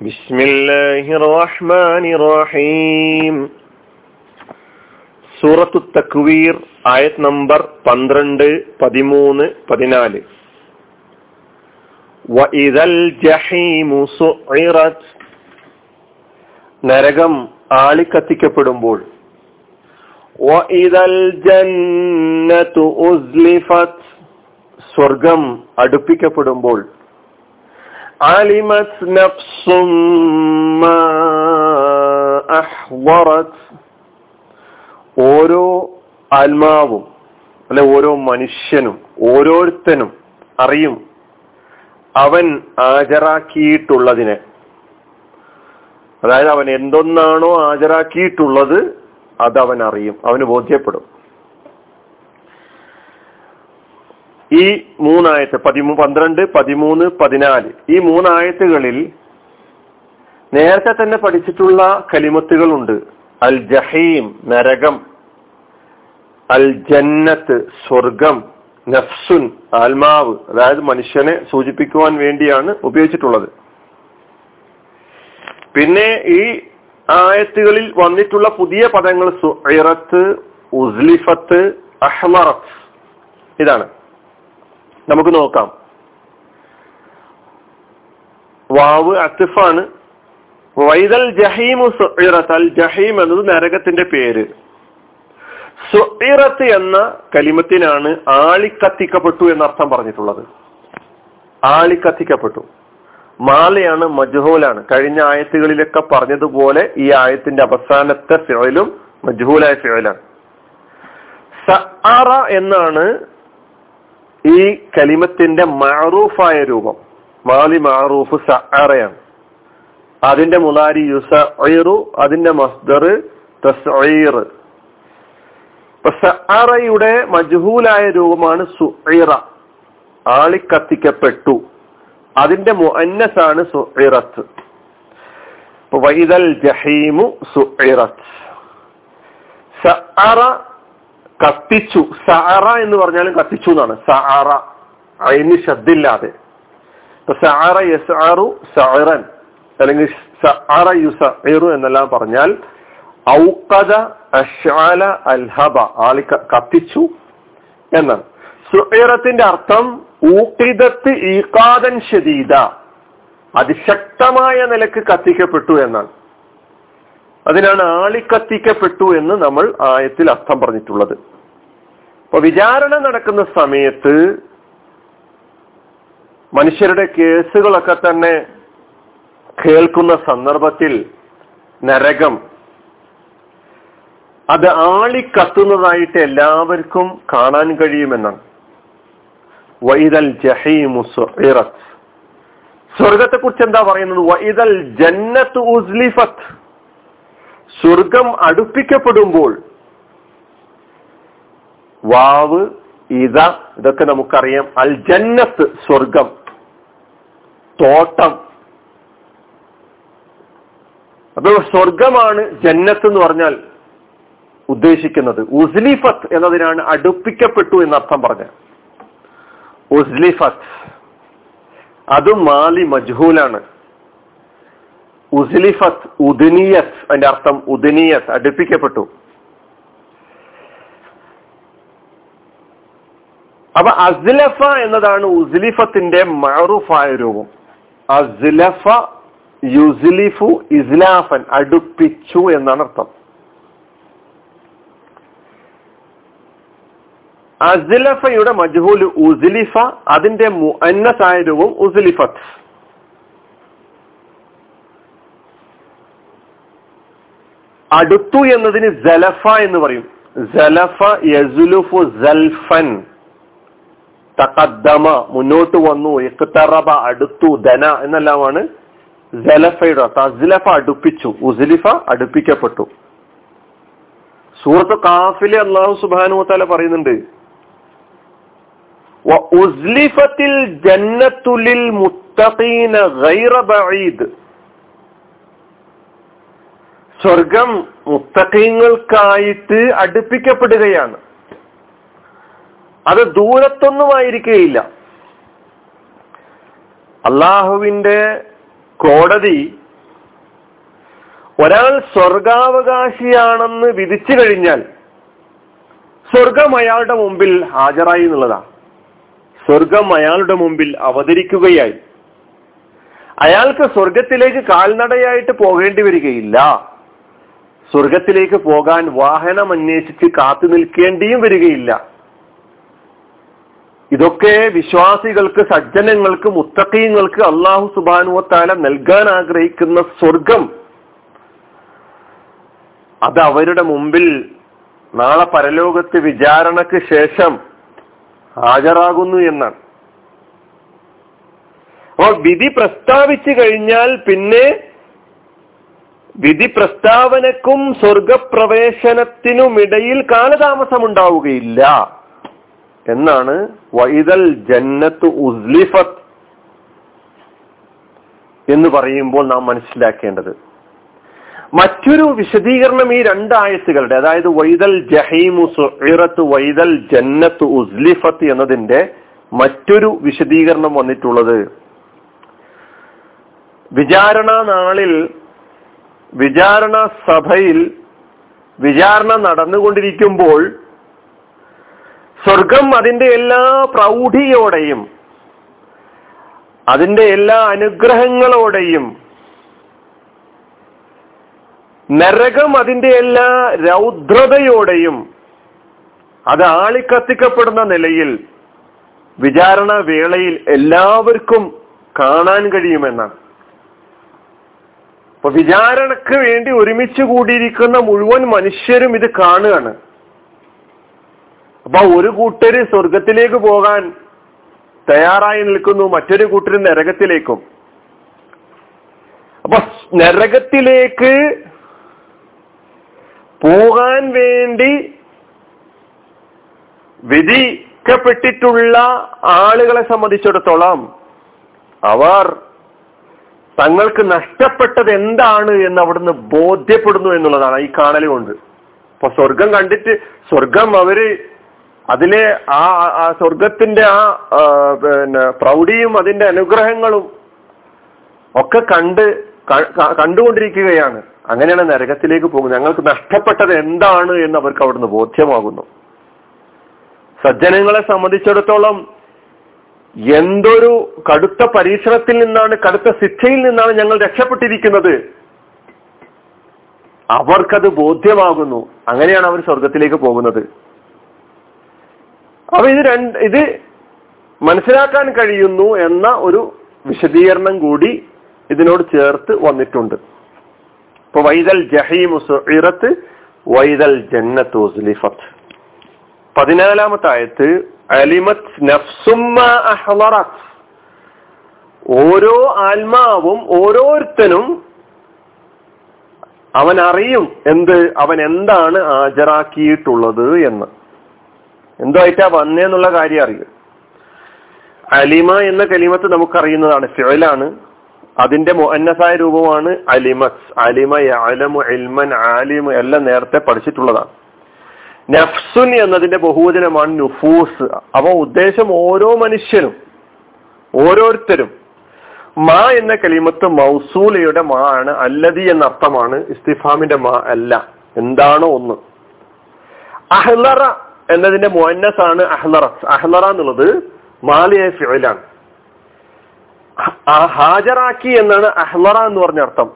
بسم الله الرحمن الرحيم സൂറത്തു തക്വീർ ആയത് നമ്പർ പന്ത്രണ്ട് പതിമൂന്ന് പതിനാല് വഇദൽ ജഹീമു സുഇറത് നരകം ആളിക്കത്തിക്കപ്പെടുമ്പോൾ വഇദൽ ജന്നതു ഉസ്ലിഫത് സ്വർഗം അടുപ്പിക്കപ്പെടുമ്പോൾ علمت نفس ما أحضرت ഓരോ ആത്മാവും അല്ലെ ഓരോ മനുഷ്യനും ഓരോരുത്തനും അറിയും അവൻ ഹാജരാക്കിയിട്ടുള്ളതിനെ അതായത് അവൻ എന്തൊന്നാണോ ഹാജരാക്കിയിട്ടുള്ളത് അത് അവൻ അറിയും അവന് ബോധ്യപ്പെടും ഈ മൂന്നായത്ത് പതിമൂ പന്ത്രണ്ട് പതിമൂന്ന് പതിനാല്. ഈ മൂന്നായത്തുകളിൽ നേരത്തെ തന്നെ പഠിച്ചിട്ടുള്ള കലിമത്തുകളുണ്ട്. അൽ ജഹീം നരകം. അൽ ജന്നത്ത് സ്വർഗം നഫ്സുൻ ആത്മാവ്. അതായത് മനുഷ്യനെ സൂചിപ്പിക്കുവാൻ വേണ്ടിയാണ് ഉപയോഗിച്ചിട്ടുള്ളത്. പിന്നെ ഈ ആയത്തുകളിൽ വന്നിട്ടുള്ള പുതിയ പദങ്ങൾ സുറത്ത് ഉസ്ലിഫത്ത് അഹ്മറത്ത്. ഇതാണ്. നമുക്ക് നോക്കാം. വാവ് അത്തിഫാണ് വൈദൽ ജഹീമു സുഇറത്ത്. അൽ ജഹീം എന്നത് നരകത്തിന്റെ പേര്. സുറത്ത് എന്ന കലിമത്തിനാണ് ആളിക്കത്തിക്കപ്പെട്ടു എന്നർത്ഥം പറഞ്ഞിട്ടുള്ളത്. ആളിക്കത്തിക്കപ്പെട്ടു. മാലയാണ് മജ്ഹൂലാണ്. കഴിഞ്ഞ ആയത്തുകളിലൊക്കെ പറഞ്ഞതുപോലെ ഈ ആയത്തിന്റെ അവസാനത്തെ ഫിഴലും മജ്ഹൂലായ ഫിഴലാണ് സഅറ എന്നാണ് ഈ കലിമത്തിന്റെ മാറൂഫായ രൂപം. മാലി മാറൂഫ് സഅറയാണ്. അതിന്റെ മുലാരി യുസഇറു അതിന്റെ മസ്ദർ സഅറയുടെ മജ്ഹൂലായ രൂപമാണ് സുഇറ. ആളിക്കത്തിക്കപ്പെട്ടു. അതിന്റെ മുഅന്നസാണ് സുഇറത്ത്. വൈദൽ ജഹീമു സുഇറത്ത്. സഅറ കത്തിച്ചു. സഅറ എന്ന് പറഞ്ഞാലും കത്തിച്ചു എന്നാണ്. സഅറ അതിന് ശബ്ദില്ലാതെ. സഅറ യസ്അറു സഅറൻ. അല്ലെങ്കിൽ സഅറ യുസഇറു എന്നെല്ലാം പറഞ്ഞാൽ ഔഖദ അഷ്അല അൽഹബ. ആളി കത്തിച്ചു എന്നാണ്. സുഹറത്തിന്റെ അർത്ഥം ഊക്കിതത്ത് ഈകാദൻ ഷദീദ അതിശക്തമായ നിലയ്ക്ക് കത്തിക്കപ്പെട്ടു എന്നാണ്. അതിനാണ് ആളിക്കത്തിക്കപ്പെട്ടു എന്ന് നമ്മൾ ആയത്തിൽ അർത്ഥം പറഞ്ഞിട്ടുള്ളത്. അപ്പൊ വിചാരണ നടക്കുന്ന സമയത്ത് മനുഷ്യരുടെ കേസുകളൊക്കെ തന്നെ കേൾക്കുന്ന സന്ദർഭത്തിൽ നരകം അത് ആളിക്കത്തുന്നതായിട്ട് എല്ലാവർക്കും കാണാൻ കഴിയുമെന്നാണ്. വൈദൽ ജഹീമു സ്വർഗത്തെ കുറിച്ച് എന്താ പറയുന്നത്? വൈദൽ ജന്നത്ത് ഉസ്ലിഫത്ത്. സ്വർഗം അടുപ്പിക്കപ്പെടുമ്പോൾ വാവ് ഇത ഇതൊക്കെ നമുക്കറിയാം. അൽ ജന്നത്ത് സ്വർഗം. തോട്ടം. അപ്പൊ സ്വർഗമാണ് ജന്നത്ത് എന്ന് പറഞ്ഞാൽ ഉദ്ദേശിക്കുന്നത്. ഉസ്ലിഫത്ത് എന്നതിനാണ് അടുപ്പിക്കപ്പെട്ടു എന്ന് അർത്ഥം പറഞ്ഞ ഉസ്ലിഫത്ത്. അത് മാലി മജ്ഹൂലാണ്. ഉസ്ലിഫത്ത് ഉദിനിയത്ത് അതിന്റെ അർത്ഥം ഉദിനിയത്ത് അടുപ്പിക്കപ്പെട്ടു. അപ്പൊ അസ്ലഫ എന്നതാണ് ഉസ്ലിഫത്തിന്റെ മഅറൂഫായ രൂപം. അസ്ലഫ യുസ്ലിഫു ഇസ്ലാഫൻ അടുപ്പിച്ചു എന്നാണ് അർത്ഥം. അസ്ലഫയുടെ മജ്ഹൂൽ ഉസ്ലിഫ അതിന്റെ മുഅന്നസായ രൂപം ഉസ്ലിഫത്ത്. അടുത്തു എന്നതിന് ജലഫ എന്ന് പറയും. ജലഫ യസുലുഫു ജൽഫൻ തക്കദ്ദമ മുന്നോട്ട് വന്നു. ഇഖ്തറബ അടുത്തു ധന എന്നെല്ലാമാണ് ജലഫയുടെ തസ്ലഫ അടുപ്പിച്ചു. ഉസ്ലിഫ അടുപ്പിക്കപ്പെട്ടു. സൂറത്ത് കാഫിലെ അള്ളാഹു സുബാനു തല പറയുന്നുണ്ട് ഉസ്ലിഫത്തിൽ ജന്നത്തുലിൽ മുത്തഖീന ഗൈറ ബഈദ്. സ്വർഗം മുത്തഖീങ്ങൾക്കായിട്ട് അടുപ്പിക്കപ്പെടുകയാണ്. അത് ദൂരത്തൊന്നും ആയിരിക്കുകയില്ല അള്ളാഹുവിന്റെ കോടതി ഒരാൾ സ്വർഗാവകാശിയാണെന്ന് വിധിച്ചു കഴിഞ്ഞാൽ സ്വർഗം അയാളുടെ മുമ്പിൽ ഹാജരായി എന്നുള്ളതാണ്. സ്വർഗം അയാളുടെ മുമ്പിൽ അവതരിക്കുകയായി. അയാൾക്ക് സ്വർഗത്തിലേക്ക് കാൽനടയായിട്ട് പോകേണ്ടി വരികയില്ല. സ്വർഗത്തിലേക്ക് പോകാൻ വാഹനം അന്വേഷിച്ച് കാത്തു നിൽക്കേണ്ടിയും വരികയില്ല. ഇതൊക്കെ വിശ്വാസികൾക്ക് സജ്ജനങ്ങൾക്ക് മുത്തക്കീങ്ങൾക്ക് അള്ളാഹു സുബാനുവത്താല നൽകാൻ ആഗ്രഹിക്കുന്ന സ്വർഗം. അത് അവരുടെ മുമ്പിൽ നാളെ പരലോകത്ത് വിചാരണക്ക് ശേഷം ഹാജരാകുന്നു എന്നാണ്. അപ്പോൾ വിധി പ്രസ്താവിച്ചു കഴിഞ്ഞാൽ പിന്നെ വിധി പ്രസ്താവനക്കും സ്വർഗപ്രവേശനത്തിനുമിടയിൽ കാലതാമസം ഉണ്ടാവുകയില്ല എന്നാണ് വൈതൽ ജന്നത്ത് ഉസ്ലിഫത്ത് എന്ന് പറയുമ്പോൾ നാം മനസ്സിലാക്കേണ്ടത്. മറ്റൊരു വിശദീകരണം ഈ രണ്ടായത്തുകളുടെ അതായത് വൈതൽ ജഹീമു സുറത്ത് വൈതൽ ജന്നത്ത് ഉസ്ലിഫത്ത് എന്നതിന്റെ മറ്റൊരു വിശദീകരണം വന്നിട്ടുള്ളത്. വിചാരണ നാളിൽ വിചാരണ സഭയിൽ വിചാരണ നടന്നുകൊണ്ടിരിക്കുമ്പോൾ സ്വർഗം അതിന്റെ എല്ലാ പ്രൗഢിയോടെയും അതിന്റെ എല്ലാ അനുഗ്രഹങ്ങളോടെയും നരകം അതിന്റെ എല്ലാ രൗദ്രതയോടെയും അത് ആളിക്കത്തിക്കപ്പെടുന്ന നിലയിൽ വിചാരണ വേളയിൽ എല്ലാവർക്കും കാണാൻ കഴിയുമെന്നാണ്. അപ്പൊ വിചാരണക്ക് വേണ്ടി ഒരുമിച്ച് കൂടിയിരിക്കുന്ന മുഴുവൻ മനുഷ്യരും ഇത് കാണുകയാണ്. അപ്പൊ ഒരു കൂട്ടര് സ്വർഗത്തിലേക്ക് പോകാൻ തയ്യാറായി നിൽക്കുന്നു മറ്റൊരു കൂട്ടര് നരകത്തിലേക്കും. അപ്പൊ നരകത്തിലേക്ക് പോകാൻ വേണ്ടി വിധിക്കപ്പെട്ടിട്ടുള്ള ആളുകളെ സംബന്ധിച്ചിടത്തോളം അവർ തങ്ങൾക്ക് നഷ്ടപ്പെട്ടത് എന്താണ് എന്ന് അവിടുന്ന് ബോധ്യപ്പെടുന്നു എന്നുള്ളതാണ് ഈ കാണൽ കൊണ്ട്. അപ്പൊ സ്വർഗം കണ്ടിട്ട് സ്വർഗം അവർ അതിലെ ആ സ്വർഗത്തിന്റെ ആ പിന്നെ പ്രൗഢിയും അതിന്റെ അനുഗ്രഹങ്ങളും ഒക്കെ കണ്ട് കണ്ടുകൊണ്ടിരിക്കുകയാണ്. അങ്ങനെയാണ് നരകത്തിലേക്ക് പോകുന്നത്. ഞങ്ങൾക്ക് നഷ്ടപ്പെട്ടത് എന്താണ് എന്ന് അവർക്ക് അവിടുന്ന് ബോധ്യമാകുന്നു. സജ്ജനങ്ങളെ സംബന്ധിച്ചിടത്തോളം എന്തൊരു കടുത്ത പരീക്ഷണത്തിൽ നിന്നാണ് കടുത്ത ശിക്ഷയിൽ നിന്നാണ് ഞങ്ങൾ രക്ഷപ്പെട്ടിരിക്കുന്നത്. അവർക്കത് ബോധ്യമാകുന്നു. അങ്ങനെയാണ് അവർ സ്വർഗത്തിലേക്ക് പോകുന്നത്. അപ്പൊ ഇത് രണ്ട് ഇത് മനസ്സിലാക്കാൻ കഴിയുന്നു എന്ന ഒരു വിശദീകരണം കൂടി ഇതിനോട് ചേർത്ത് വന്നിട്ടുണ്ട്. ഇപ്പൊ വൈദൽ ജഹീമു സുഇറത്ത് വൈദൽ ജന്നത്ത് പതിനാലാമത്തായത്ത് അലിമത് നഫ്സുമ്മ ഓരോ ആത്മാവും ഓരോരുത്തനും അവൻ അറിയും എന്ത് അവൻ എന്താണ് ഹാജരാക്കിയിട്ടുള്ളത് എന്ന്. എന്തോ ആയിട്ടാ വന്നേന്നുള്ള കാര്യം അറിയും അലിമ എന്ന കലിമത്ത് നമുക്കറിയുന്നതാണ് ഫിഴലാണ് അതിന്റെ മുഅന്നസായ രൂപമാണ് അലിമസ് അലിമ അലമു ഇൽമൻ ആലിമു എല്ലാം നേരത്തെ പഠിച്ചിട്ടുള്ളതാണ്. നഫ്സുൻ എന്നതിന്റെ ബഹുവചനമാണ് നുഫൂസ്. അവ ഉദ്ദേശം ഓരോ മനുഷ്യനും ഓരോരുത്തരും. മാ എന്ന കലിമത്ത് മൗസൂലയുടെ മാ ആണ് അല്ലതി എന്ന അർത്ഥമാണ് ഇസ്തിഫാമിന്റെ മാ അല്ല. എന്താണോ ഒന്ന്. അഹ്ലറ എന്നതിന്റെ മുഅന്നസ് ആണ് അഹ്ലറ. അഹ്ലറ എന്നുള്ളത് മാലിയ ഫിഴലാണ് ഹാജറാക്കി എന്നാണ് അഹ്ലറ എന്ന് പറഞ്ഞ അർത്ഥം.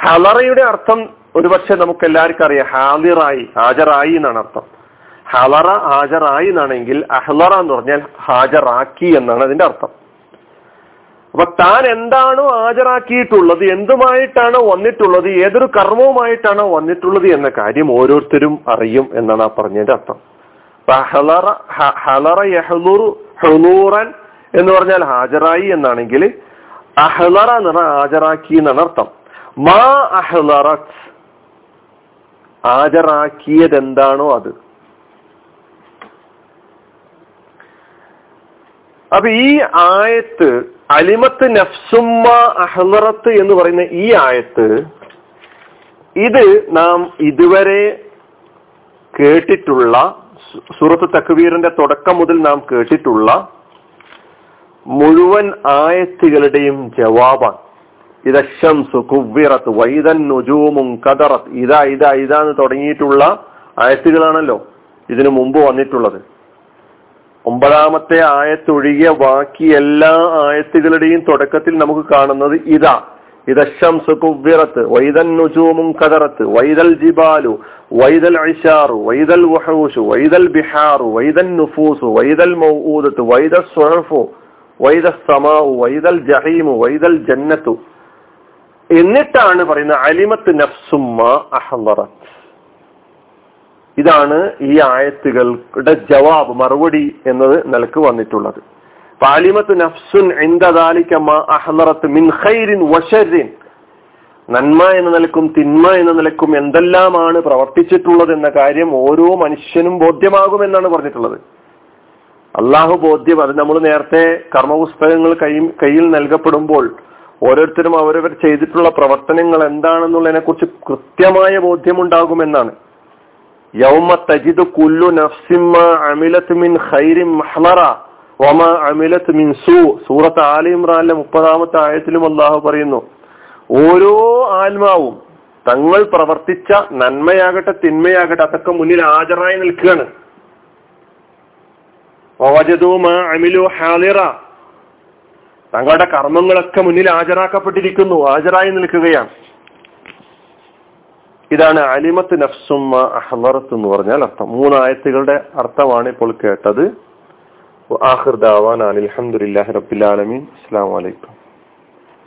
ഹലറയുടെ അർത്ഥം ഒരുപക്ഷെ നമുക്ക് എല്ലാവർക്കും അറിയാം ഹാലിറായി ഹാജറായി എന്നാണ് അർത്ഥം. ഹലറ ഹാജറായി എന്നാണെങ്കിൽ അഹ്ലറ എന്ന് പറഞ്ഞാൽ ഹാജറാക്കി എന്നാണ് അതിന്റെ അർത്ഥം. അപ്പൊ താൻ എന്താണോ ഹാജരാക്കിയിട്ടുള്ളത് എന്തുമായിട്ടാണ് വന്നിട്ടുള്ളത് ഏതൊരു കർമ്മവുമായിട്ടാണ് വന്നിട്ടുള്ളത് എന്ന കാര്യം ഓരോരുത്തരും അറിയും എന്നാണ് ആ പറഞ്ഞതിന്റെ അർത്ഥം. ഹലറ യഹ്ലൂർ ഹലൂറൻ എന്ന് പറഞ്ഞാൽ ഹാജറായി എന്നാണെങ്കിൽ അഹ്ലറ എന്ന് പറഞ്ഞാൽ ഹാജറാക്കി എന്നാണ് അർത്ഥം. മാ അഹ്ലറത്ത് ഹാജരാക്കിയത് എന്താണോ അത്. അപ്പൊ ഈ ആയത്ത് അലിമത്ത് നഫ്സുമ്മ അഹ്ലറത്ത് എന്ന് പറയുന്ന ഈ ആയത്ത് ഇത് നാം ഇതുവരെ കേട്ടിട്ടുള്ള സൂറത്ത് തക്വീറിന്റെ തുടക്കം മുതൽ നാം കേട്ടിട്ടുള്ള മുഴുവൻ ആയത്തുകളുടെയും ജവാബാണ്. ഇതശംസു നുജൂമും തുടങ്ങിയിട്ടുള്ള ആയത്തുകളാണല്ലോ ഇതിനു മുമ്പ് വന്നിട്ടുള്ളത്. ഒമ്പതാമത്തെ ആയത്തൊഴികെ ബാക്കി എല്ലാ ആയത്തുകളുടെയും തുടക്കത്തിൽ നമുക്ക് കാണുന്നത് ഇതാ. ഇതശംസ് കുവ്വിറത്ത് വൈതൽ നുജൂമും കതറത്ത് വൈതൽ ജിബാലു വൈതൽ ഐഷാറു വൈതൽ വഹൂഷു വൈതൽ ബിഹാറു വൈതൽ നുഫൂസു വൈതൽ മൗഊദത്ത് വൈതൽ സുഹഫു വൈതൽ സമാവു വൈതൽ ജഹീമു വൈതൽ ജന്നത്തു. എന്നിട്ടാണ് പറയുന്നത് അലിമത്ത് നഫ്സുമ്മ അഹ്ലറത്ത് ഇതാണ് ഈ ആയത്തുകളുടെ ജവാബ് മറുപടി എന്നത് നിലയ്ക്ക് വന്നിട്ടുള്ളത്. പാലിമത്ത് നഫ്സുൻ അഹ്ലറത്ത് മിൻ ഖൈരിൻ വഷരിൻ നന്മ എന്ന നിലക്കും തിന്മ എന്ന നിലക്കും എന്തെല്ലാമാണ് പ്രവർത്തിച്ചിട്ടുള്ളത് എന്ന കാര്യം ഓരോ മനുഷ്യനും ബോധ്യമാകുമെന്നാണ് പറഞ്ഞിട്ടുള്ളത്. അള്ളാഹു ബോധ്യം അത് നമ്മൾ നേരത്തെ കർമ്മപുസ്തകങ്ങൾ കൈ കയ്യിൽ നൽകപ്പെടുമ്പോൾ ഓരോരുത്തരും അവരവർ ചെയ്തിട്ടുള്ള പ്രവർത്തനങ്ങൾ എന്താണെന്നുള്ളതിനെ കുറിച്ച് കൃത്യമായ ബോധ്യമുണ്ടാകുമെന്നാണ്. യൗമ തജിദ് കുല്ലു നഫ്സിമ്മ അമിലത്ത് മിൻ ഹൈരി മഹ്ലറ വമ അമിലത്ത് മിൻ സു. സൂറത്ത് ആലി ഇമ്രാനിലെ മുപ്പതാമത്തെ ആയത്തിലും അള്ളാഹു പറയുന്നു ഓരോ ആത്മാവും തങ്ങൾ പ്രവർത്തിച്ച നന്മയാകട്ടെ തിന്മയാകട്ടെ അതൊക്കെ മുന്നിൽ ഹാജറായി നിൽക്കുകയാണ്. തങ്ങളുടെ കർമ്മങ്ങളൊക്കെ മുന്നിൽ ഹാജരാക്കപ്പെട്ടിരിക്കുന്നു ഹാജരായി നിൽക്കുകയാണ്. ഇതാണ് അലിമത്ത് നഫ്സുമ്മ അഹ്ലറത്ത് എന്ന് പറഞ്ഞാൽ അർത്ഥം. മൂന്നായത്തുകളുടെ അർത്ഥമാണ് ഇപ്പോൾ കേട്ടത്. ആഹിർ ദാവാൻ അലഹമുല്ലാഹി റബ്ബിൽ ആലമീൻ. അസ്സാം വലൈക്കും